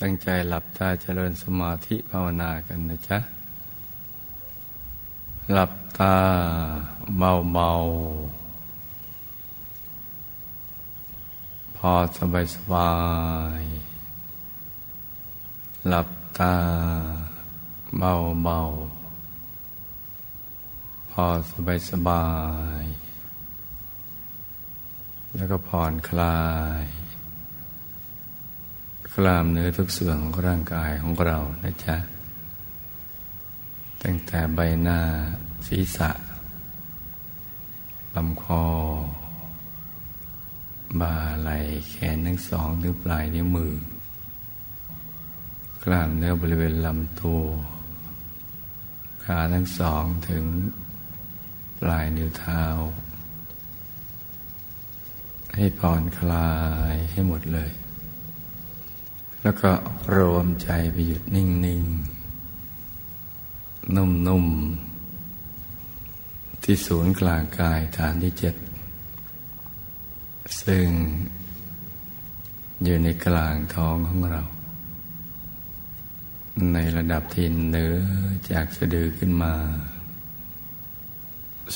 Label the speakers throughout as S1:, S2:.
S1: ตั้งใจหลับตาเจริญสมาธิภาวนากันนะจ๊ะ หลับตาเบาเบาพอสบายสบาย หลับตาเบาเบาพอสบายสบาย แล้วก็ผ่อนคลาย กล้ามเนื้อทุกส่วนของร่างกายของเรานะจ๊ะ ตั้งแต่ใบหน้าศีรษะลำคอ บ่าไหล่แขนทั้งสองถึงปลายนิ้วมือ กล้ามเนื้อบริเวณลำตัวขาทั้งสองถึงปลายนิ้วเท้า ให้ผ่อนคลายให้หมดเลย แล้วก็รวมใจไปหยุดนิ่งๆนุ่มๆ ที่ศูนย์กลางกายฐานที่เจ็ด ซึ่งอยู่ในกลางท้องของเรา ในระดับที่เหนือจากสะดือขึ้นมา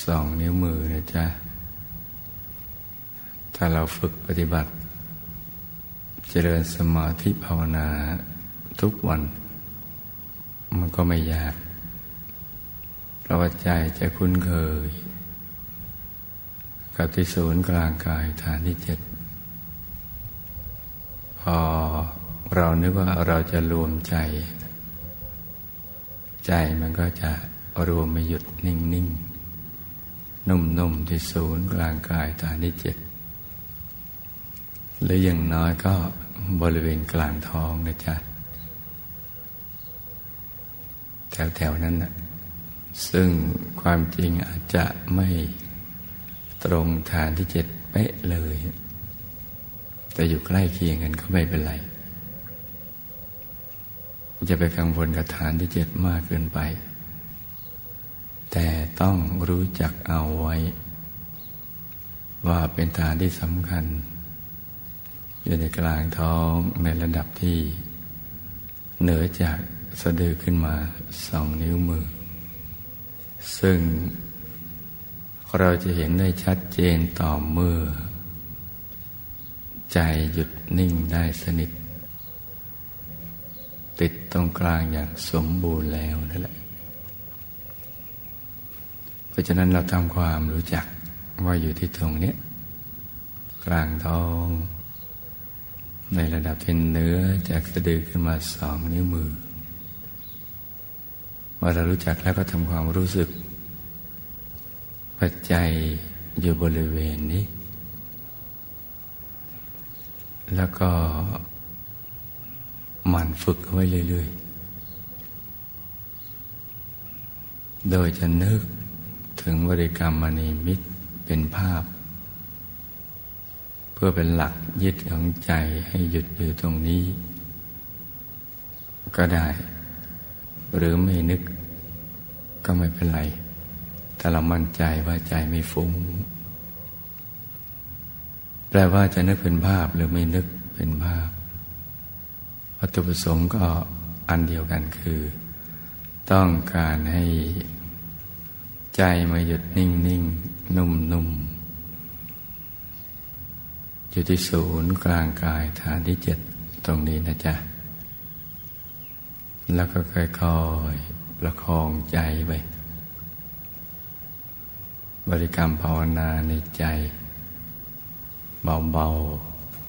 S1: สองนิ้วมือนะจ๊ะ ถ้าเราฝึกปฏิบัติ เจริญสมาธิภาวนาทุกวัน มันก็ไม่ยากเพราะว่าใจจะคุ้นเคย กับที่ศูนย์กลางกายฐานที่เจ็ดพอเรานึกว่าเราจะรวมใจ ใจมันก็จะรวมไม่หยุดนิ่งๆนุ่มๆที่ศูนย์กลางกายฐานที่เจ็ด หรืออย่างน้อยก็บริเวณกลางท้องนะจ๊ะ แถวๆนั้นนะซึ่งความจริงอาจจะไม่ตรงฐานที่เจ็ดเป๊ะเลย แต่อยู่ใกล้เคียงกันก็ไม่เป็นไร จะไปกังวลกับฐานที่เจ็ดมากเกินไป แต่ต้องรู้จักเอาไว้ ว่าเป็นฐานที่สำคัญ อยู่ในกลางท้องในระดับที่ เหนือจากสะดือขึ้นมาสองนิ้วมือ ซึ่งเราจะเห็นได้ชัดเจนต่อเมื่อ ใจหยุดนิ่งได้สนิท ติดตรงกลางอย่างสมบูรณ์แล้วนั่นแหละ เพราะฉะนั้นเราทำความรู้จักว่าอยู่ที่ตรงนี้ กลางท้อง ในระดับที่เนื้อจากสะดือขึ้นมาสองนิ้วมือเมื่อเรารู้จักแล้วก็ทำความรู้สึกปัจจัยอยู่บริเวณนี้ แล้วก็หมั่นฝึกไว้เรื่อยๆ โดยจะนึกถึงบริกรรมมณีมิตรเป็นภาพ พื่อเป็นหลักยึดของใจให้หยุดอยู่ตรงนี้ ก็ได้ หรือไม่นึกก็ไม่เป็นไรถ้าเรามั่นใจว่าใจไม่ฟุง้ง แปลว่าจะนึกเป็นภาพหรือไม่นึกเป็นภาพ วัตถุประสงค์ก็อันเดียวกันคือ ต้องการให้ใจมาหยุดนิ่งนิ่งนุ่มนุ่ม อยู่ที่ศูนย์กลางกายฐานที่เจ็ดตรงนี้นะจ๊ะ แล้วก็ค่อยๆประคองใจไป บริกรรมภาวนาในใจ เบา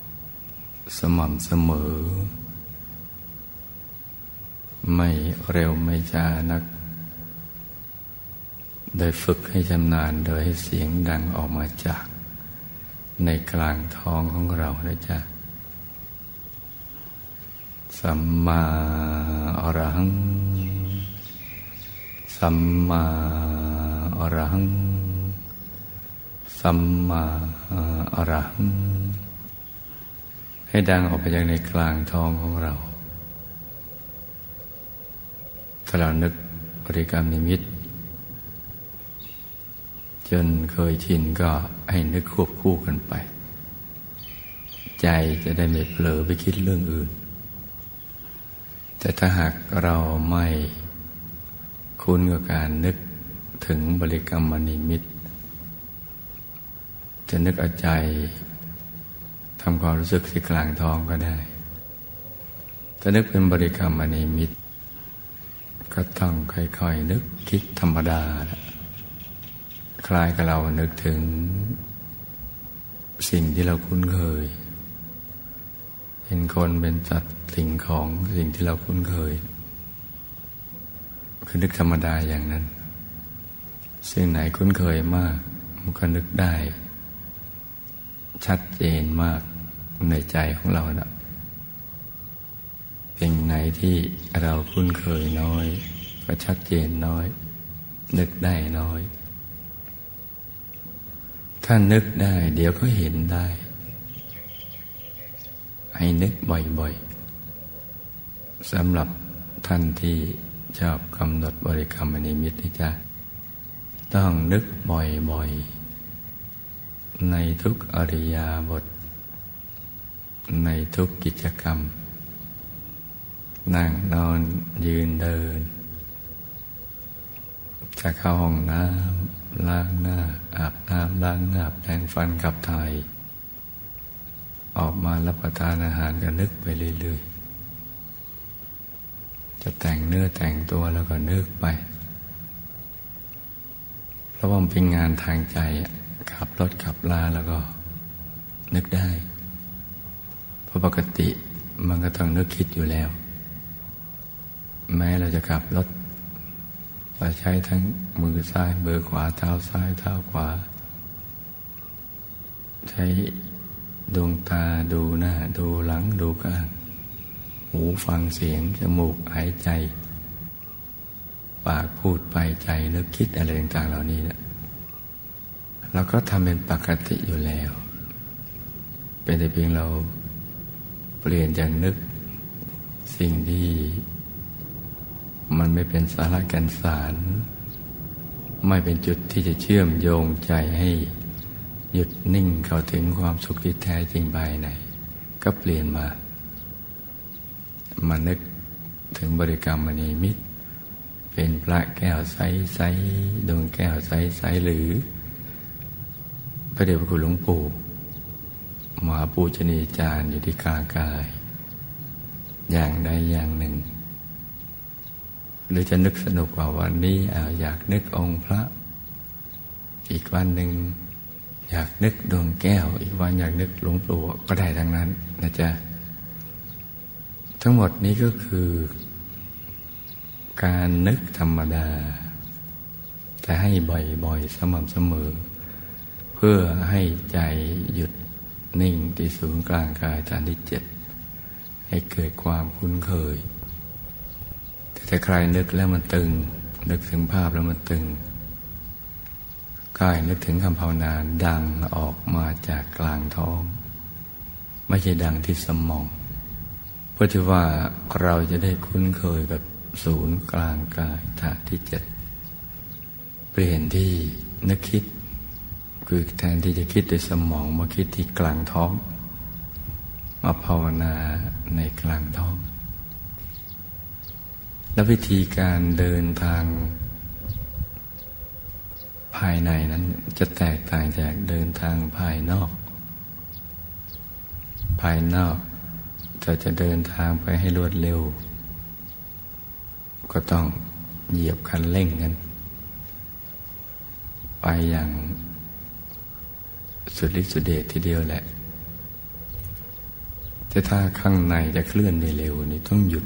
S1: ๆ สม่ำเสมอ ไม่เร็วไม่ช้านัก โดยฝึกให้ชำนาญโดยให้เสียงดังออกมาจาก ในกลางท้องของเรานะจ๊ะ สัมมาอรหัง สัมมาอรหัง สัมมาอรหัง ให้ดังออกไปยังในกลางท้องของเรา ถ้าเรานึกบริกรรมนิมิต จนเคยชินก็ให้นึกควบคู่กันไป ใจจะได้ไม่เผลอไปคิดเรื่องอื่น แต่ถ้าหากเราไม่คุ้นกับการนึกถึงบริกรรมมณีมิตรจะนึกเอาใจทำความรู้สึกที่กลางท้องก็ได้ถ้านึกเป็นบริกรรมมณีมิตรก็ต้องค่อยๆนึกคิดธรรมดา คล้ายกับเรานึกถึง สิ่งที่เราคุ้นเคย เป็นคนเป็นสัตว์สิ่งของสิ่งที่เราคุ้นเคย คือนึกธรรมดาอย่างนั้น สิ่งไหนคุ้นเคยมากมันก็นึกได้ ชัดเจนมากในใจของเรานะสิ่งไหนที่เราคุ้นเคยน้อย ก็ชัดเจนน้อย นึกได้น้อย ถ้านึกได้ เดี๋ยวก็เห็นได้ ให้นึกบ่อยๆสำหรับท่านที่ชอบกำหนดบริกรรมนิมิตนะจ๊ะต้องนึกบ่อยๆ ในทุกอริยาบท ในทุกกิจกรรม นั่งนอนยืนเดิน จะเข้าห้องน้ำ ล้างหน้า อาบน้ำล้างหน้าแปรงฟันขับถ่าย ออกมารับประทานอาหารก็นึกไปเรื่อยๆ จะแต่งเนื้อแต่งตัวแล้วก็นึกไป เพราะว่ามันเป็นงานทางใจขับรถขับลาแล้วก็นึกได้ เพราะปกติมันก็ต้องนึกคิดอยู่แล้ว แม้เราจะขับรถ เราใช้ทั้งมือซ้ายมือขวาเท้าซ้ายเท้าขวา ใช้ดวงตาดูหน้า ดูหลังดูก้างหูฟังเสียง จมูกหายใจ ปากพูดไปใจนึกคิดอะไรต่างๆเหล่านี้เนะเราก็ทำเป็นปกติอยู่แล้ว เป็นแต่เพียงเราเปลี่ยนจากนึกสิ่งที่ มันไม่เป็นสาระกันสาร ไม่เป็นจุดที่จะเชื่อมโยงใจให้หยุดนิ่งเข้าถึงความสุขที่แท้จริงภายในก็เปลี่ยนมา มานึกถึงบริกรรมมณีมิตร เป็นพระแก้วใสใสดวงแก้วใสใสหรือ พระเดชพระคุณหลวงปู่มหาปูชนีจารย์อยู่ที่กลางกาย อย่างใดอย่างหนึ่ง หรือจะนึกสนุกกว่าวันนี้อาอยากนึกองค์พระ อีกวันหนึ่งอยากนึกดวงแก้ว อีกวันอยากนึกหลวงปู่ก็ได้ทั้งนั้นนะจ๊ะทั้งหมดนี้ก็คือ การนึกธรรมดาจะให้บ่อยๆ สม่ำเสมอ เพื่อให้ใจหยุดนิ่งที่ศูนย์กลางกายฐานที่เจ็ดให้เกิดความคุ้นเคย ถ้าใครนึกแล้วมันตึง นึกถึงภาพแล้วมันตึงกายนึกถึงคำภาวนาดังออกมาจากกลางท้อง ไม่ใช่ดังที่สมอง เพื่อที่ว่าเราจะได้คุ้นเคยกับศูนย์กลางกายฐานที่เจ็ดเปลี่ยนที่นึกคิด คือแทนที่จะคิดด้วยสมองมาคิดที่กลางท้อง มาภาวนาในกลางท้อง และวิธีการเดินทาง ภายในนั้นจะแตกต่างจากเดินทางภายนอก ภายนอกจะจะเดินทางไปให้รวดเร็ว ก็ต้องเหยียบคันเร่งกัน ไปอย่างสุดฤทธิ์สุดเดชทีเดียวแหละ แต่ถ้าข้างในจะเคลื่อนได้เร็วนี่ต้องหยุด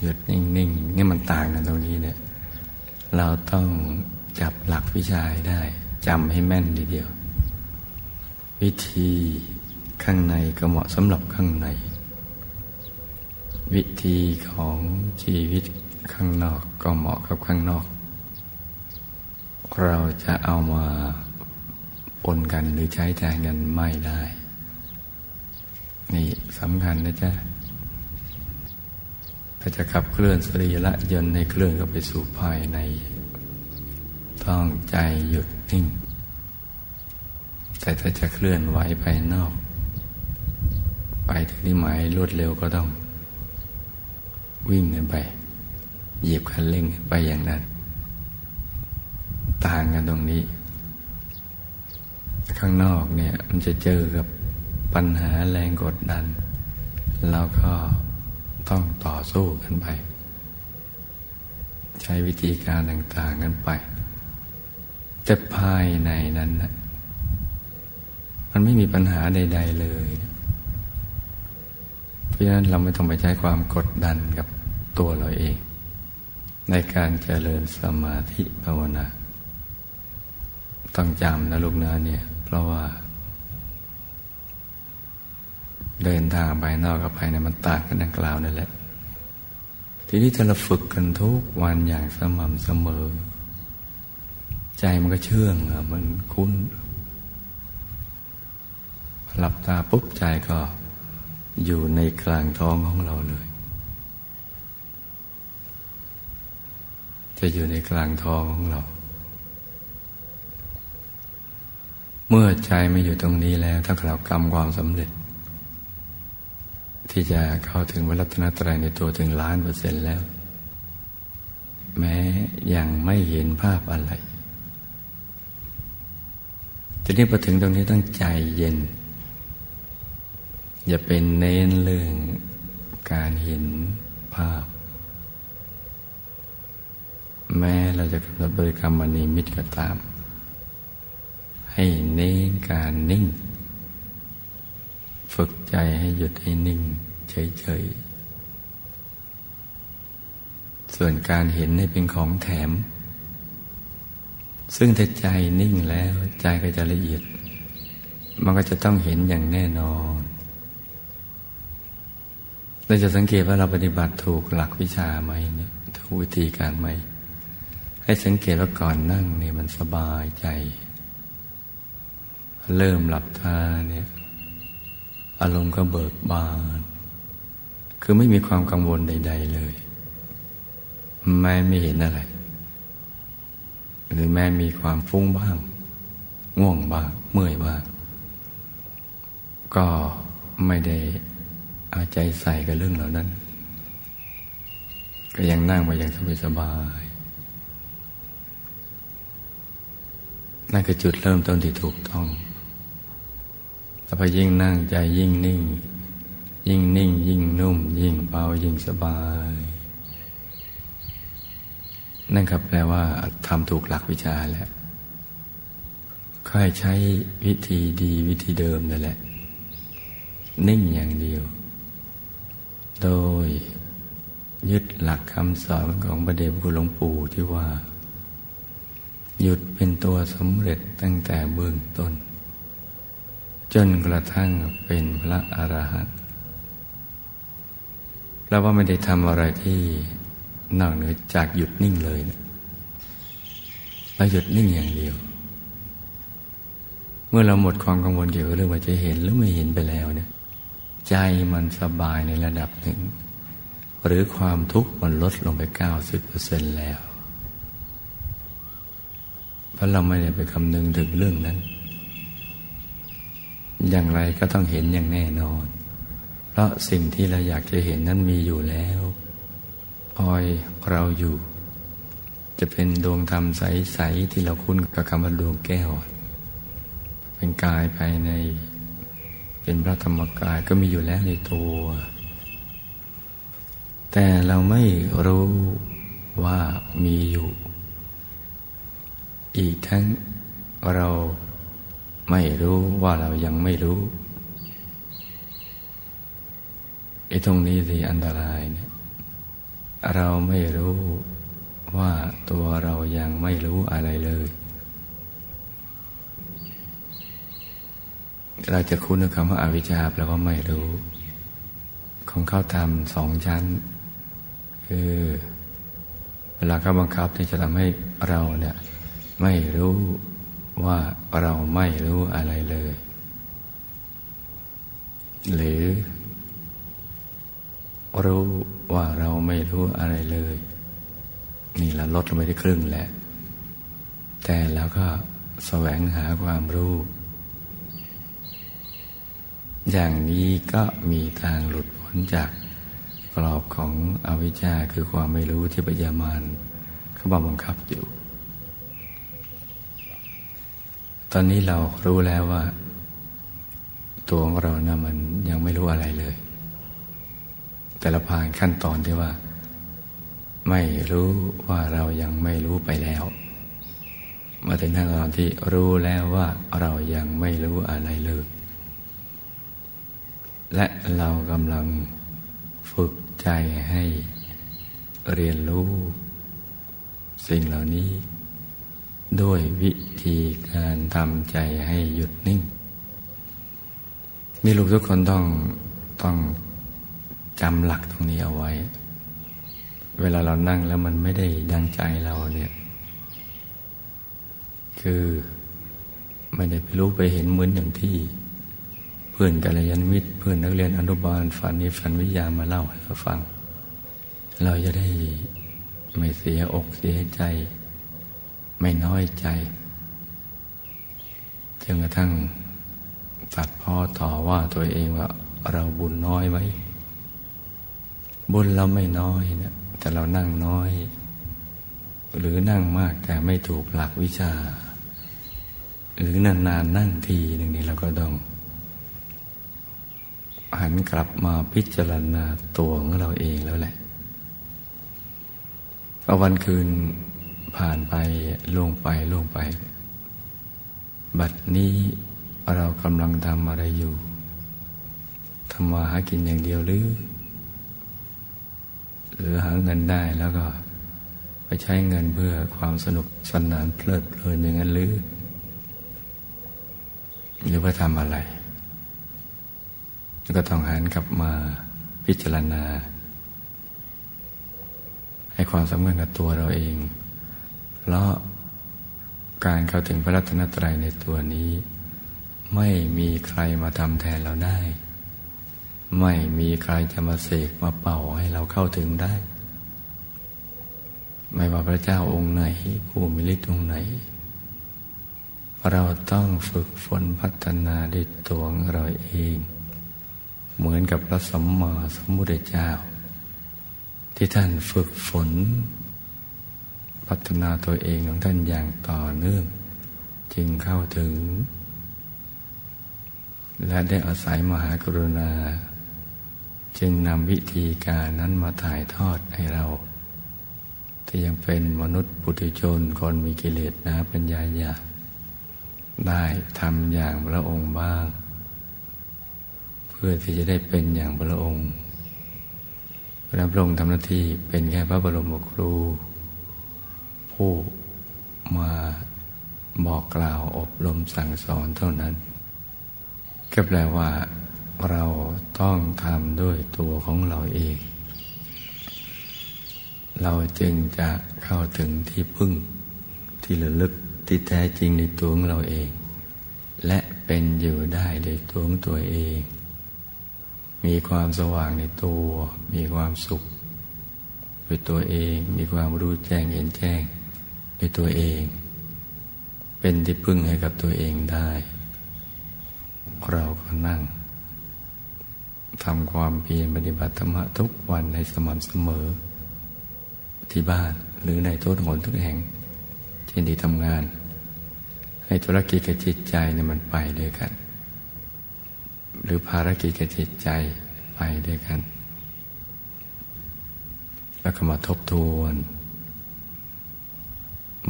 S1: หยุดนิ่งๆนนี่มันต่างกันตรงนี้เนี่ย เราต้องจับหลักวิชาได้จำให้แม่นทีเดียว วิธีข้างในก็เหมาะสำหรับข้างใน วิธีของชีวิตข้างนอกก็เหมาะกับข้างนอก เราจะเอามาปนกันหรือใช้แทนกันไม่ได้ นี่สำคัญนะจ๊ะ ถ้าจะขับเคลื่อนสรีระยนต์ให้เคลื่อนเข้าไปสู่ภายใน ต้องใจหยุดนิ่ง แต่ถ้าจะเคลื่อนไหวภายนอก ไปถึงที่หมายรวดเร็วก็ต้อง วิ่งกันไป เหยียบคันเร่งไปอย่างนั้น ต่างกันตรงนี้ ข้างนอกเนี่ยมันจะเจอกับปัญหาแรงกดดันเราก็ ต้องต่อสู้กันไป ใช้วิธีการต่างๆกันไป แต่ภายในนั้นนะมันไม่มีปัญหาใด ๆ เลย เพราะฉะนั้นเราไม่ต้องไปใช้ความกดดันกับตัวเราเอง ในการเจริญสมาธิภาวนา ต้องจำนะลูกนะเนี่ย เพราะว่า เดินทางไปนอกกับภายในมันต่างกันดังกล่าวนั่นแหละ ทีนี้ถ้าเราฝึกกันทุกวันอย่างสม่ำเสมอ ใจมันก็เชื่องอะมันคุ้นหลับตาปุ๊บใจก็อยู่ในกลางท้องของเราเลย จะอยู่ในกลางท้องของเรา เมื่อใจไม่อยู่ตรงนี้แล้ว ถ้าเรากรรมความสำเร็จ ที่จะเข้าถึงวรัตนตรัยในตัวถึงล้านเปอร์เซ็นต์แล้ว แม้ยังไม่เห็นภาพอะไรทีนี้พอถึงตรงนี้ต้องใจเย็น อย่าเป็นเน้นเรื่องการเห็นภาพ แม้เราจะกำหนดบริกรรมมณีมิตรก็ตาม ให้เน้นการนิ่ง ฝึกใจให้หยุดให้นิ่งเฉยๆ ส่วนการเห็นให้เป็นของแถม ซึ่งถ้าใจนิ่งแล้วใจก็จะละเอียด มันก็จะต้องเห็นอย่างแน่นอนเราจะสังเกตว่าเราปฏิบัติถูกหลักวิชาไหมเนี่ยถูกวิธีการไหม ให้สังเกตว่าก่อนนั่งเนี่ยมันสบายใจ เริ่มหลับตาเนี่ย อารมณ์ก็เบิกบาน คือไม่มีความกังวลใด ๆ เลยแม้ไม่เห็นอะไร หรือแม้มีความฟุ้งบ้าง ง่วงบ้าง เมื่อยบ้าง ก็ไม่ได้เอาใจใส่กับเรื่องเหล่านั้น ก็ยังนั่งมาอย่างสบายสบายนั่นคือจุดเริ่มต้นที่ถูกต้อง แต่พอยิ่งนั่งใจยิ่งนิ่ง ยิ่งนิ่ง ยิ่งนุ่ม ยิ่งเบายิ่งสบาย นั่นครับแปลว่าทำถูกหลักวิชาแล้วค่อยใช้วิธีดีวิธีเดิมนั่นแหละ นิ่งอย่างเดียว โดยยึดหลักคำสอนของพระเดชพระคุณหลวงปู่ที่ว่า หยุดเป็นตัวสำเร็จตั้งแต่เบื้องต้น จนกระทั่งเป็นพระอรหันต์แล้วว่าไม่ได้ทำอะไรที่นอกเหนือจากหยุดนิ่งเลยนะเราหยุดนิ่งอย่างเดียว เมื่อเราหมดความกังวลเกี่ยวกับเรื่องว่าจะเห็นหรือไม่เห็นไปแล้วเนี่ย ใจมันสบายในระดับหนึ่ง หรือความทุกข์มันลดลงไปเก้าสิบเปอร์เซ็นแล้ว เพราะเราไม่ได้ไปคำนึงถึงเรื่องนั้น อย่างไรก็ต้องเห็นอย่างแน่นอน เพราะสิ่งที่เราอยากจะเห็นนั้นมีอยู่แล้วคอยเราอยู่ จะเป็นดวงธรรมใส ๆ ที่เราคุ้นกับคำว่าดวงแก้ว เป็นกายภายใน เป็นพระธรรมกายก็มีอยู่แล้วในตัว แต่เราไม่รู้ว่ามีอยู่ อีกทั้งเรา ไม่รู้ว่าเรายังไม่รู้ไอ้ตรงนี้สิอันตรายเนี่ยเราไม่รู้ว่าตัวเรายังไม่รู้อะไรเลย เราจะคุ้นกับคำว่าอาวิชชาแปลว่าไม่รู้ ของเขาทำสองชั้น คือเวลาเขาบังคับที่จะทำให้เราเนี่ยไม่รู้ ว่าเราไม่รู้อะไรเลย หรือ รู้ว่าเราไม่รู้อะไรเลย นี่เราลดลงไปได้ครึ่งแล้ว แต่แล้วก็แสวงหาความรู้ อย่างนี้ก็มีทางหลุดพ้นจากกรอบของอวิชชาคือความไม่รู้ที่ปัญญามานเขาบังคับอยู่ ตอนนี้เรารู้แล้วว่า ตัวของเรานะ่ะมันยังไม่รู้อะไรเลย แต่ละผ่านขั้นตอนที่ว่า ไม่รู้ว่าเรายังไม่รู้ไปแล้ว มาถึงขั้นตอนที่รู้แล้วว่าเรายังไม่รู้อะไรเลย และเรากำลังฝึกใจให้เรียนรู้ สิ่งเหล่านี้ ด้วยวิธีการทำใจให้หยุดนิ่ง นี่ลูกทุกคนต้องต้องจำหลักตรงนี้เอาไว้ เวลาเรานั่งแล้วมันไม่ได้ดังใจเราเนี่ย คือไม่ได้ไปรู้ไปเห็นเหมือนอย่างที่ เพื่อนกัลยาณมิตร เพื่อนนักเรียนอนุบาลฝันนี้ฝันวิทยามาเล่าให้เราฟัง เราจะได้ไม่เสียอกเสียใจ ไม่น้อยใจจนกระทั่งตัดพ่อต่อว่าตัวเองว่า เราบุญน้อยไหมบุญเราไม่น้อยนะแต่เรานั่งน้อย หรือนั่งมากแต่ไม่ถูกหลักวิชา หรือนานๆนนั่งทีหนึ่งนี้เราก็ต้องหันกลับมาพิจารณาตัวของเราเองแล้วแหละพอวันคืน ผ่านไปล่วงไปล่วงไป บัดนี้เรากำลังทำอะไรอยู่ทำมาหากินอย่างเดียวหรือ หรือหาเงินได้แล้วก็ไปใช้เงินเพื่อความสนุกสนานเพลิดเพลินอย่างนั้นหรือ หรือว่าทำอะไร ก็ต้องหันกลับมาพิจารณา ให้ความสำคัญกับตัวเราเอง เพราะการเข้าถึงพระรัตนตรัยในตัวนี้ ไม่มีใครมาทำแทนเราได้ ไม่มีใครจะมาเสกมาเป่าให้เราเข้าถึงได้ ไม่ว่าพระเจ้าองค์ไหน ผู้มีฤทธิ์องค์ไหน เราต้องฝึกฝนพัฒนาด้วยตัวของเราเอง เหมือนกับพระสัมมาสัมพุทธเจ้า ที่ท่านฝึกฝน พัฒนาตัวเองของท่านอย่างต่อเนื่อง จึงเข้าถึง และได้อาศัยมหากรุณา จึงนำวิธีการนั้นมาถ่ายทอดให้เรา ที่ยังเป็นมนุษย์ปุถุชนคนมีกิเลสนะปัญญาอยากได้ทำอย่างพระองค์บ้าง เพื่อที่จะได้เป็นอย่างพระองค์พระพระองค์ทำหน้าที่เป็นแค่พระบรมครู ผู้มาบอกกล่าวอบรมสั่งสอนเท่านั้น ก็แปลว่าเราต้องทำด้วยตัวของเราเอง เราจึงจะเข้าถึงที่พึ่ง ที่ระลึกที่แท้จริงในตัวของเราเอง และเป็นอยู่ได้ในตัวของตัวเอง มีความสว่างในตัว มีความสุขในตัวเอง มีความรู้แจ้งเห็นแจ้ง ในตัวเอง เป็นที่พึ่งให้กับตัวเองได้ เราก็นั่งทำความเพียรปฏิบัติธรรมทุกวันในสม่ำเสมอ ที่บ้านหรือในทุกหนทุกแห่งเช่นที่ทำงาน ให้ธุรกิจกับจิตใจเนี่ยมันไปด้วยกัน หรือภารกิจกับจิตใจไปด้วยกัน แล้วก็มาทบทวน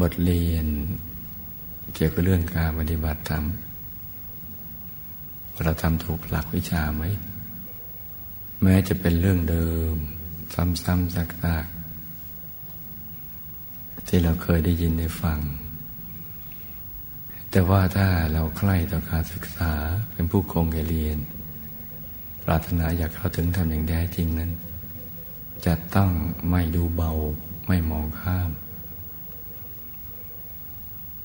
S1: บทเรียน เกี่ยวกับเรื่องการปฏิบัติธรรมเราทำถูกหลักวิชาไหม แม้จะเป็นเรื่องเดิม ซ้ำๆซักๆที่เราเคยได้ยินได้ฟัง แต่ว่าถ้าเราใคร่ต่อการศึกษาเป็นผู้คงแก่เรียน ปรารถนาอยากเข้าถึงทำอย่างแท้จริงนั้น จะต้องไม่ดูเบาไม่มองข้าม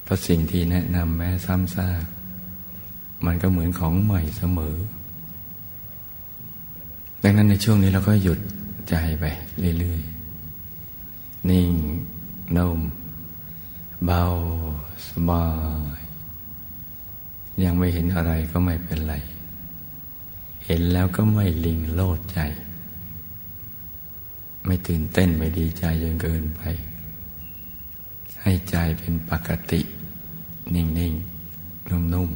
S1: เพราะสิ่งที่แนะนำแม้ซ้ำซาก มันก็เหมือนของใหม่เสมอ ดังนั้นในช่วงนี้เราก็หยุดใจไปเรื่อยๆ นิ่งนุ่มเบา สบาย ยังไม่เห็นอะไรก็ไม่เป็นไร เห็นแล้วก็ไม่ลิงโลดใจ ไม่ตื่นเต้นไม่ดีใจจนเกินไป ให้ใจเป็นปกติ นิ่งๆนุ่ม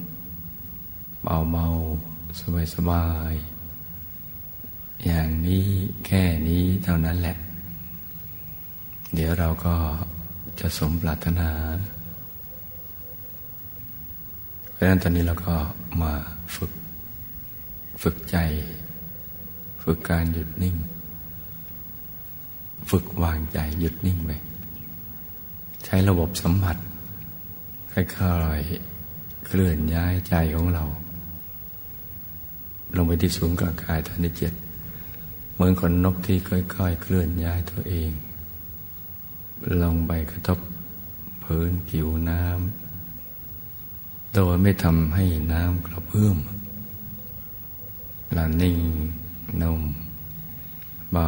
S1: ๆเบาๆสบายๆอย่างนี้แค่นี้เท่านั้นแหละ เดี๋ยวเราก็จะสมปรารถนาเพราะฉะนั้นตอนนี้เราก็มาฝึก ฝึกใจ ฝึกการหยุดนิ่ง ฝึกวางใจหยุดนิ่งไปใช้ระบบสัมผัส ค่อยๆเคลื่อนย้ายใจของเรา ลงไปที่ศูนย์กลางกายฐานที่เจ็ดเหมือนคนนกที่ค่อยๆ เคลื่อนย้ายตัวเอง ลงไปกระทบพื้นผิวน้ำโดยไม่ทำให้น้ำกระเพื่อมละนิ่งนุ่มเบา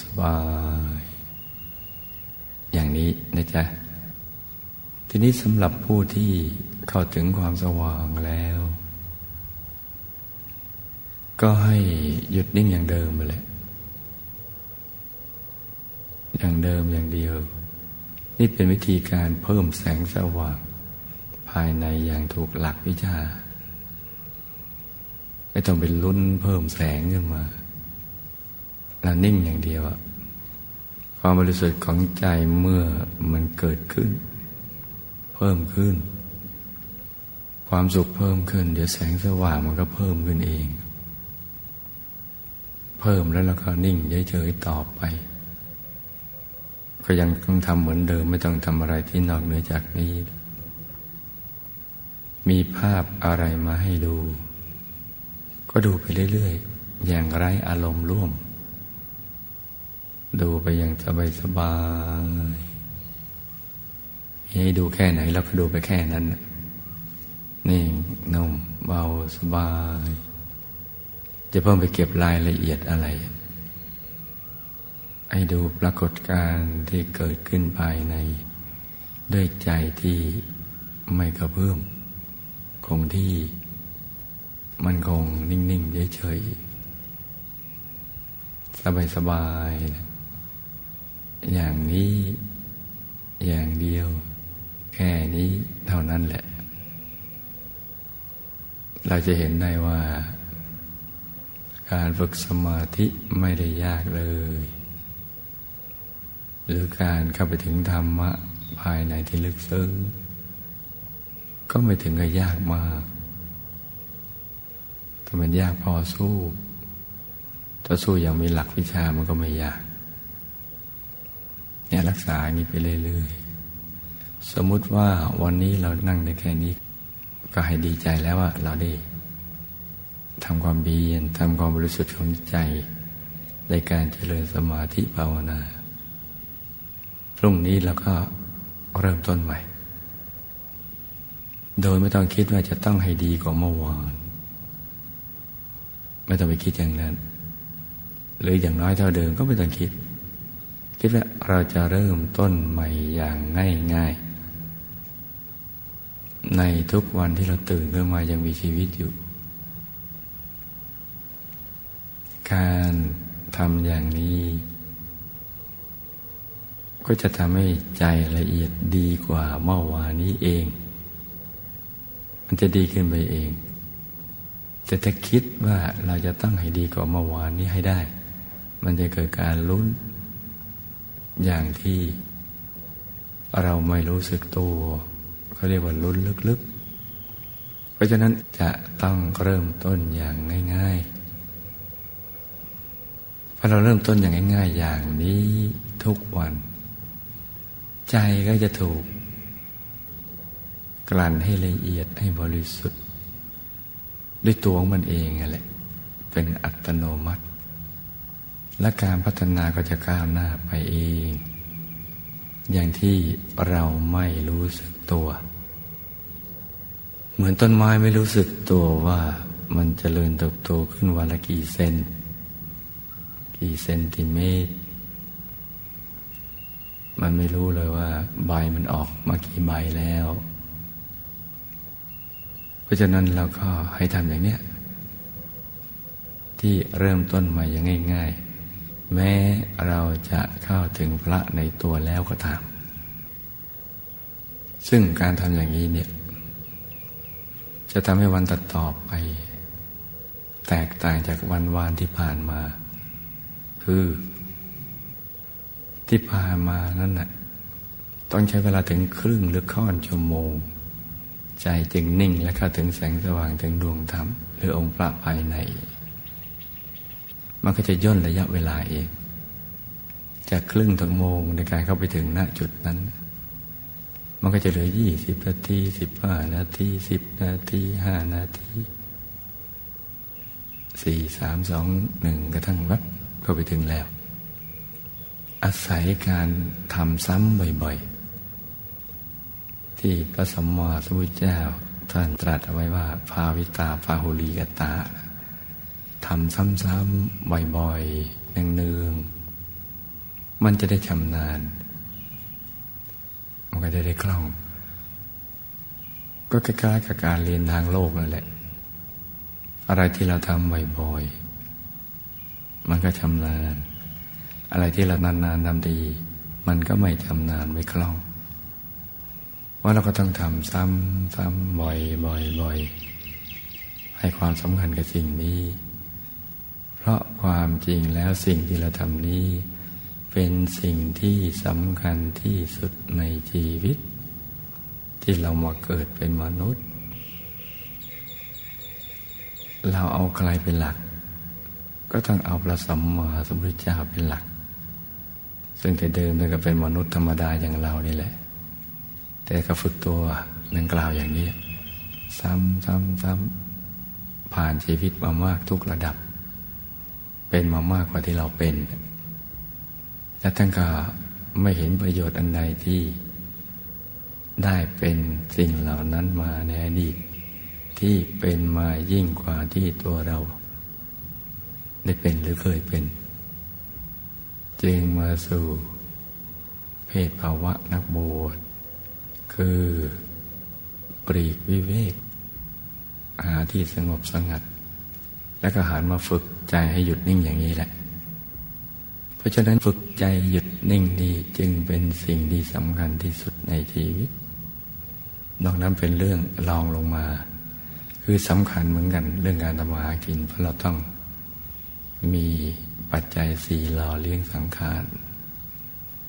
S1: สบาย อย่างนี้นะจ๊ะ ทีนี้สำหรับผู้ที่เข้าถึงความสว่างแล้ว ก็ให้หยุดนิ่งอย่างเดิมไปเลยอย่างเดิมอย่างเดียว นี่เป็นวิธีการเพิ่มแสงสว่าง ภายในอย่างถูกหลักวิชา ไม่ต้องเป็นลุ้นเพิ่มแสงขึ้นมาเรานิ่งอย่างเดียวความบริสุทธิ์ของใจเมื่อมันเกิดขึ้น เพิ่มขึ้น ความสุขเพิ่มขึ้น เดี๋ยวแสงสว่างมันก็เพิ่มขึ้นเอง เพิ่มแล้วเราก็นิ่งเฉยๆต่อไป ก็ยังต้องทำเหมือนเดิมไม่ต้องทำอะไรที่นอกเหนือจากนี้ มีภาพอะไรมาให้ดู ก็ดูไปเรื่อยๆ อย่างไร้อารมณ์ร่วม ดูไปอย่างสบายสบาย ให้ดูแค่ไหนเราก็ดูไปแค่นั้น นี่นุ่มเบาสบาย จะเพิ่มไปเก็บรายละเอียดอะไรให้ดูปรากฏการณ์ที่เกิดขึ้นภายใน ด้วยใจที่ไม่กระเพื่อมคงที่มันคงนิ่งๆเฉยๆสบายๆอย่างนี้อย่างเดียว แค่นี้เท่านั้นแหละ เราจะเห็นได้ว่า การฝึกสมาธิไม่ได้ยากเลย หรือการเข้าไปถึงธรรมะภายในที่ลึกซึ้ง ก็ไม่ถึงกับยากมากถ้ามันยากพอสู้ ถ้าสู้อย่างมีหลักวิชามันก็ไม่ยากเนี่ยรักษาอย่างนี้ไปเรื่อยๆ สมมุติว่าวันนี้เรานั่งได้แค่นี้ ก็ให้ดีใจแล้วว่าเราได้ทำความเบียนทำความบริสุทธิ์ของใจในการเจริญสมาธิภาวนา พรุ่งนี้เราก็เริ่มต้นใหม่ โดยไม่ต้องคิดว่าจะต้องให้ดีกว่าเมื่อวาน ไม่ต้องไปคิดอย่างนั้น หรืออย่างน้อยเท่าเดิมก็ไม่ต้องคิด คิดว่าเราจะเริ่มต้นใหม่อย่างง่ายๆ ในทุกวันที่เราตื่นขึ้นมายังมีชีวิตอยู่ การทำอย่างนี้ ก็จะทำให้ใจละเอียดดีกว่าเมื่อวานนี้เอง มันจะดีขึ้นไปเอง แต่ถ้าคิดว่าเราจะต้องให้ดีกว่าเมื่อวานนี้ให้ได้ มันจะเกิดการลุ้น อย่างที่เราไม่รู้สึกตัว เขาเรียกว่าลุ้นลึกๆ เพราะฉะนั้นจะต้องเริ่มต้นอย่างง่ายๆพอเราเริ่มต้นอย่างง่ายๆ อย่างนี้ทุกวัน ใจก็จะถูก กลั่นให้ละเอียดให้บริสุทธิ์ ด้วยตัวของมันเองแหละ เป็นอัตโนมัติ และการพัฒนาก็จะก้าวหน้าไปเองอย่างที่เราไม่รู้สึก ตัว เหมือนต้นไม้ไม่รู้สึกตัวว่ามันจเจริญเติบโตขึ้นวันละกี่เซน กี่เซนติเมตร มันไม่รู้เลยว่า ใบมันออกมากี่ใบแล้ว เพราะฉะนั้นเราก็ให้ทำอย่างเนี้ย ที่เริ่มต้นมาอย่างง่าย ๆ แม้เราจะเข้าถึงพระในตัวแล้วก็ตาม ซึ่งการทำอย่างนี้เนี่ย จะทำให้วันตัดต่อไป แตกต่างจากวันวานที่ผ่านมา คือ ที่ผ่านมานั่นน่ะต้องใช้เวลาถึงครึ่งหรือค่อนชั่วโมง ใจจึงนิ่งและเข้าถึงแสงสว่างถึงดวงธรรม หรือองค์พระภายใน มันก็จะย่นระยะเวลาเองจากครึ่งถึงโมงในการเข้าไปถึงณจุดนั้น มันก็จะเหลือยี่สิบนาทีสิบห้านาทีสิบนาทีห้านาทีสี่สามสองหนึ่งกระทั่งวับเข้าไปถึงแล้ว อาศัยการทำซ้ำบ่อยๆ ที่พระสัมมาสัมพุทธเจ้าท่านตรัสเอาไว้ว่าภาวิตาภาหุลีกตาทำซ้ำๆบ่อยๆเนืองๆมันจะได้ชำนาญ มันก็จะได้คล่อง ก็คล้ายๆกับการเรียนทางโลกนั่นแหละ อะไรที่เราทำบ่อยๆ มันก็ชำนาญ อะไรที่เรานานๆทำดี มันก็ไม่ชำนาญไม่คล่องว่าเราก็ต้องทำซ้ำซ้ำบ่อยบ่อยบ่อยให้ความสำคัญกับสิ่งนี้ เพราะความจริงแล้วสิ่งที่เราทำนี้ เป็นสิ่งที่สำคัญที่สุดในชีวิต ที่เรามาเกิดเป็นมนุษย์ เราเอาใครเป็นหลัก ก็ต้องเอาพระสัมมาสัมพุทธเจ้าเป็นหลัก ซึ่งแต่เดิมเราก็เป็นมนุษย์ธรรมดาอย่างเรานี่แหละ แต่ก็ฝึกตัวนังกล่าวอย่างนี้ซ้ำซ้ำซ้ำผ่านชีวิตมามากทุกระดับ เป็นมามากกว่าที่เราเป็น และท่านก็ไม่เห็นประโยชน์อันใดที่ได้เป็นสิ่งเหล่านั้นมาในอดีต ที่เป็นมายิ่งกว่าที่ตัวเรา ได้เป็นหรือเคยเป็น จึงมาสู่ เพศภาวะนักบวชคือปรีกวิเวก หาที่สงบสงัด แล้วก็หันมาฝึกใจให้หยุดนิ่งอย่างนี้แหละ ราะฉะนั้นฝึกใจหยุดนิ่งนี้จึงเป็นสิ่งที่สำคัญที่สุดในชีวิต นอกนั้นเป็นเรื่องรองลงมา คือสำคัญเหมือนกันเรื่องการทำมาหากิน เพราะเราต้องมีปัจจัยสี่หล่อเลี้ยงสังขาร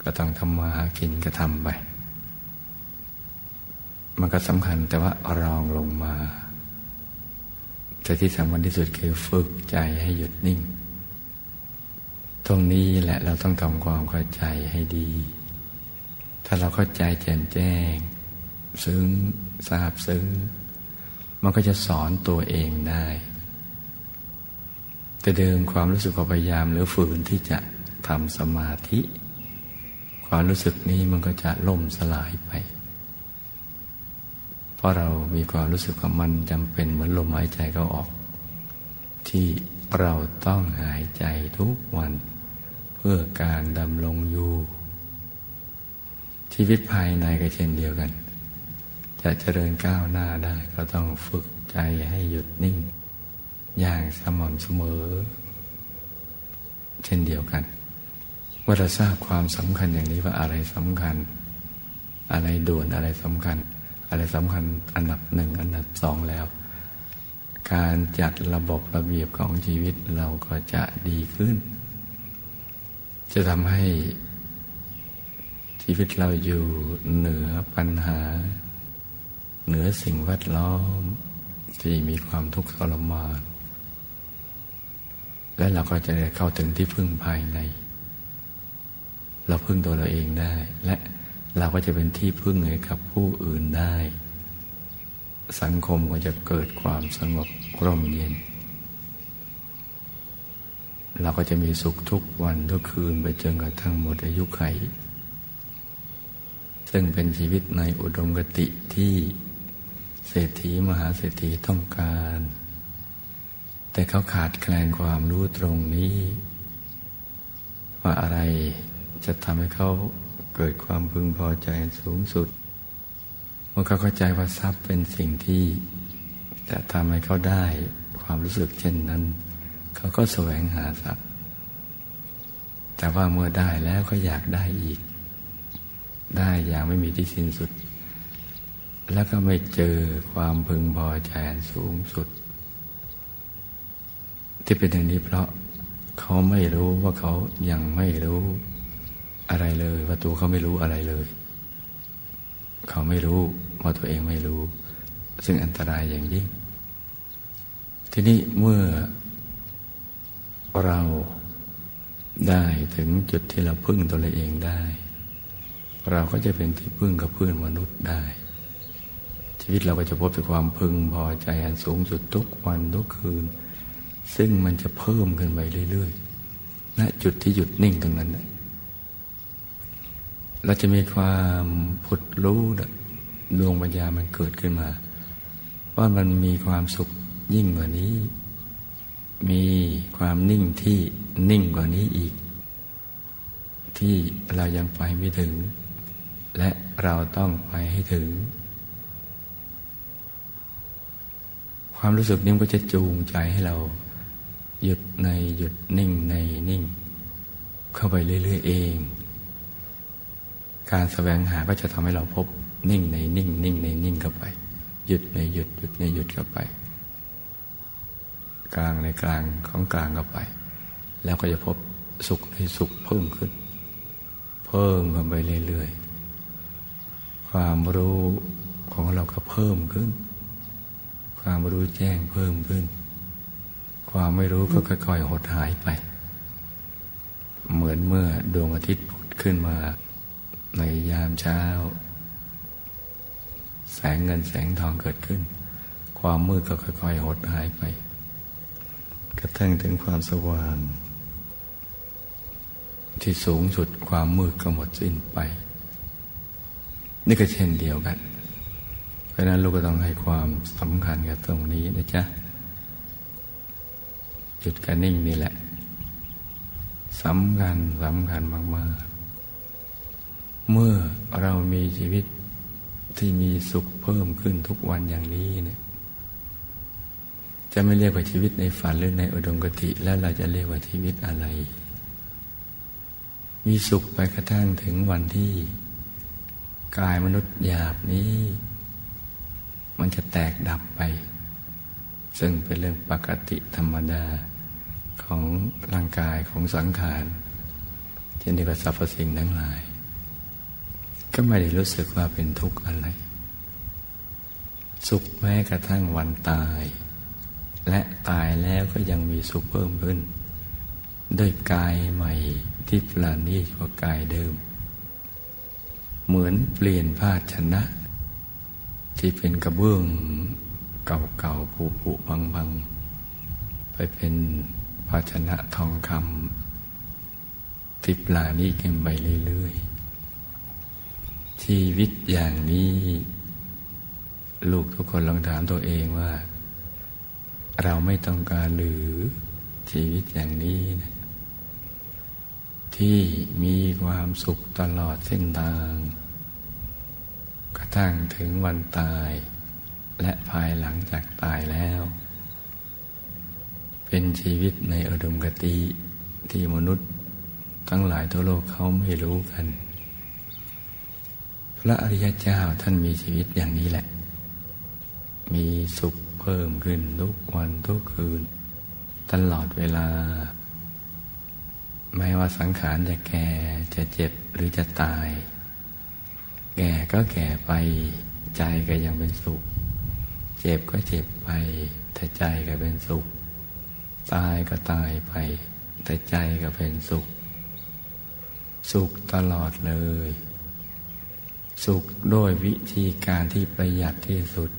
S1: ก็ต้องทำมาหากินก็ทำไป มันก็สำคัญแต่ว่ารองลงมาแต่ที่สำคัญที่สุดคือฝึกใจให้หยุดนิ่ง ตรงนี้แหละเราต้องทำความเข้าใจให้ดี ถ้าเราเข้าใจแจ่มแจ้ง ซึ้งทราบซึ้ง มันก็จะสอนตัวเองได้ แต่เดิมความรู้สึกพยายามหรือฝืนที่จะทำสมาธิ ความรู้สึกนี้มันก็จะล่มสลายไป เพราะเรามีความรู้สึกว่ามันจำเป็นเหมือนลมหายใจเขาออก ที่เราต้องหายใจทุกวัน พื่อการดำรงอยู่ ชีวิตภายในก็เช่นเดียวกัน จะเจริญก้าวหน้าได้ก็ต้องฝึกใจให้หยุดนิ่ง อย่างสม่ำเสมอ เช่นเดียวกัน ว่าเราทราบความสำคัญอย่างนี้ว่าอะไรสำคัญ อะไรด่วนอะไรสำคัญ อะไรสำคัญอันดับหนึ่งอันดับสองแล้ว การจัดระบบระเบียบของชีวิตเราก็จะดีขึ้น จะทำให้ชีวิตเราอยู่เหนือปัญหา เหนือสิ่งแวดล้อมที่มีความทุกข์ทรมาน และเราก็จะได้เข้าถึงที่พึ่งภายใน เราพึ่งตัวเราเองได้ และเราก็จะเป็นที่พึ่งให้กับผู้อื่นได้ สังคมก็จะเกิดความสงบร่มเย็น เราก็จะมีสุขทุกวันทุกคืนไปจนกระทั่งหมดอายุไข ซึ่งเป็นชีวิตในอุดมกติที่เศรษฐีมหาเศรษฐีต้องการ แต่เขาขาดแคลนความรู้ตรงนี้ ว่าอะไรจะทำให้เขาเกิดความพึงพอใจสูงสุดเมื่อเขาเข้าใจว่าทรัพย์เป็นสิ่งที่ จะทำให้เขาได้ความรู้สึกเช่นนั้น เขาก็แสวงหาทรัพย์ แต่ว่าเมื่อได้แล้วก็อยากได้อีก ได้อย่างไม่มีที่สิ้นสุด แล้วก็ไม่เจอความพึงพอใจอันสูงสุด ที่เป็นอย่างนี้เพราะเขาไม่รู้ว่าเขายังไม่รู้อะไรเลยว่าตัวเขาไม่รู้อะไรเลย เขาไม่รู้ว่าตัวเองไม่รู้ ซึ่งอันตรายอย่างยิ่ง ทีนี้เมื่อ เราได้ถึงจุดที่เราพึ่งตัวเราเองได้ เราก็จะเป็นที่พึ่งกับเพื่อนมนุษย์ได้ ชีวิตเราก็จะพบแต่ความพึงพอใจอันสูงสุดทุกวันทุกคืน ซึ่งมันจะเพิ่มขึ้นไปเรื่อยๆณจุดที่หยุดนิ่งตรงนั้น เราจะมีความผุดรู้ดวงปัญญามันเกิดขึ้นมา ว่ามันมีความสุขยิ่งกว่านี้ มีความนิ่งที่นิ่งกว่านี้อีก ที่เรายังไปไม่ถึง และเราต้องไปให้ถึง ความรู้สึกนี้ก็จะจูงใจให้เรา หยุดในหยุดนิ่งในนิ่ง เข้าไปเรื่อย ๆ เอง การแสวงหาก็จะทำให้เราพบนิ่งในนิ่งนิ่งในนิ่งเข้าไป หยุดในหยุดหยุดในหยุดเข้าไป กลางในกลางของกลางเข้าไป แล้วก็จะพบสุขในสุขเพิ่มขึ้น เพิ่มขึ้นไปเรื่อยๆ ความรู้ของเราก็เพิ่มขึ้น ความรู้แจ้งเพิ่มขึ้น ความไม่รู้ก็ค่อยๆหดหายไป เหมือนเมื่อดวงอาทิตย์พุดขึ้นมาในยามเช้า แสงเงินแสงทองเกิดขึ้น ความมืดก็ค่อยๆหดหายไป กระทั่งถึงความสว่าง ที่สูงสุดความมืดก็หมดสิ้นไป นี่ก็เช่นเดียวกัน เพราะนั้นลูกก็ต้องให้ความสำคัญกับตรงนี้นะจ๊ะ จุดการนิ่งนี่แหละสำคัญสำคัญมากๆ เมื่อเรามีชีวิตที่มีสุขเพิ่มขึ้นทุกวันอย่างนี้เนี่ย จะไม่เรียกว่าชีวิตในฝันหรือในอุดมกติ แล้วเราจะเรียกว่าชีวิตอะไร มีสุขไปกระทั่งถึงวันที่ กายมนุษย์หยาบนี้ มันจะแตกดับไป ซึ่งเป็นเรื่องปกติธรรมดาของร่างกายของสังขารเช่นเดียวกับสรรพสิ่งทั้งหลาย ก็ไม่ได้รู้สึกว่าเป็นทุกข์อะไร สุขแม้กระทั่งวันตาย และตายแล้วก็ยังมีสุขเพิ่มขึ้น ด้วยกายใหม่ที่ปราณีกว่ากายเดิม เหมือนเปลี่ยนภาชนะ ที่เป็นกระเบื้องเก่าๆผุผุพังพังไปเป็นภาชนะทองคำที่ปราณีกันไปเรื่อยๆชีวิตอย่างนี้ ลูกทุกคนลองถามตัวเองว่า เราไม่ต้องการหรือชีวิตอย่างนี้นะที่มีความสุขตลอดเส้นทาง กระทั่งถึงวันตาย และภายหลังจากตายแล้ว เป็นชีวิตในอดมกติที่มนุษย์ทั้งหลายทั่วโลกเขาไม่รู้กัน พระอริยเจ้าท่านมีชีวิตอย่างนี้แหละ มีสุข พิ่มขึ้นทุกวันทุกคืน ตลอดเวลา ไม่ว่าสังขารจะแก่จะเจ็บหรือจะตาย แก่ก็แก่ไปใจก็ยังเป็นสุข เจ็บก็เจ็บไปแต่ใจก็เป็นสุข ตายก็ตายไปแต่ใจก็เป็นสุข สุขตลอดเลย สุขด้วยวิธีการที่ประหยัดที่สุด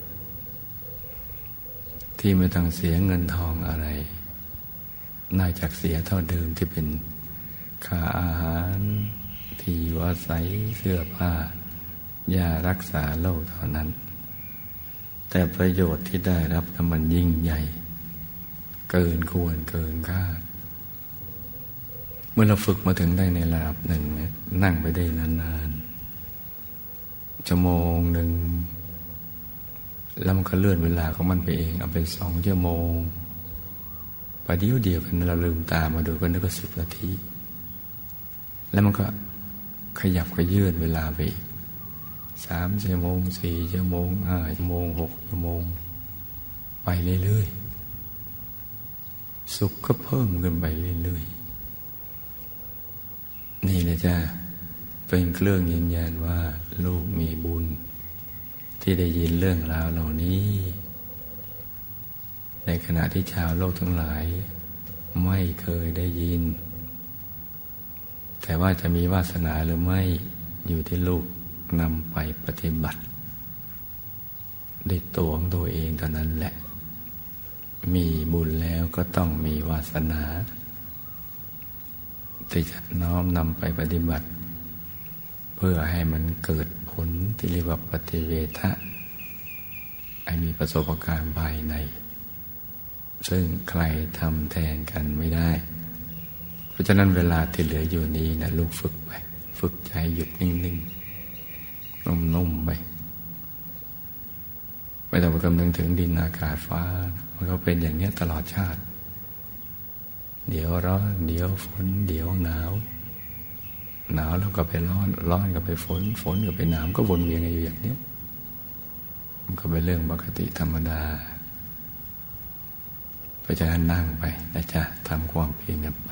S1: ที่ไม่ต้องเสียเงินทองอะไรนอกจากเสียเท่าเดิมที่เป็นค่าอาหาร ที่อยู่อาศัยเสื้อผ้ายารักษาโรคเท่านั้น แต่ประโยชน์ที่ได้รับนั้นมันยิ่งใหญ่ เกินควรเกินคาด เมื่อเราฝึกมาถึงได้ในระดับหนึ่งนั่งไปได้นานๆชั่วโมงหนึ่ง แล้วมันก็เลื่อนเวลาของมันไปเอง เอาเป็นสองชั่วโมงประเดี๋ยวเดียวกันเราลืมตามาดูกันนึกว่าสิบนาที แล้วมันก็ขยับขยื่นเวลาไปสามชั่วโมงสี่ชั่วโมงห้าชั่วโมงหกชั่วโมง ไปเรื่อยๆ สุขก็เพิ่มขึ้นไปเรื่อยๆ นี่เลยจ้าเป็นเครื่องยืนยันว่า ลูกมีบุญ ที่ได้ยินเรื่องราวเหล่านี้ ในขณะที่ชาวโลกทั้งหลาย ไม่เคยได้ยิน แต่ว่าจะมีวาสนาหรือไม่อยู่ที่ลูกนำไปปฏิบัติด้วยตัวของตัวเองเท่านั้นแหละ มีบุญแล้วก็ต้องมีวาสนาที่จะน้อมนำไปปฏิบัติ เพื่อให้มันเกิด ลที่เรียกว่าปฏิเวทะให้มีประสบการณ์ภายใน ซึ่งใครทำแทนกันไม่ได้ เพราะฉะนั้นเวลาที่เหลืออยู่นี้นะลูกฝึกไป ฝึกใจหยุดนิ่งๆนุ่มๆไปไม่ต้องไปคำนึงถึงดินอากาศฟ้า มันก็เป็นอย่างนี้ตลอดชาติ เดี๋ยวร้อนเดี๋ยวฝน เดี๋ยวหนาว หนาวแล้วก็ไปร้อน ร้อนก็ไปฝน ฝนก็ไปหนาวก็วนเวียนอยู่อย่างนี้มันก็เป็นเรื่องปกติธรรมดาเพราะฉะนั้นนั่งไปนะจ๊ะทำความเพียรกันไป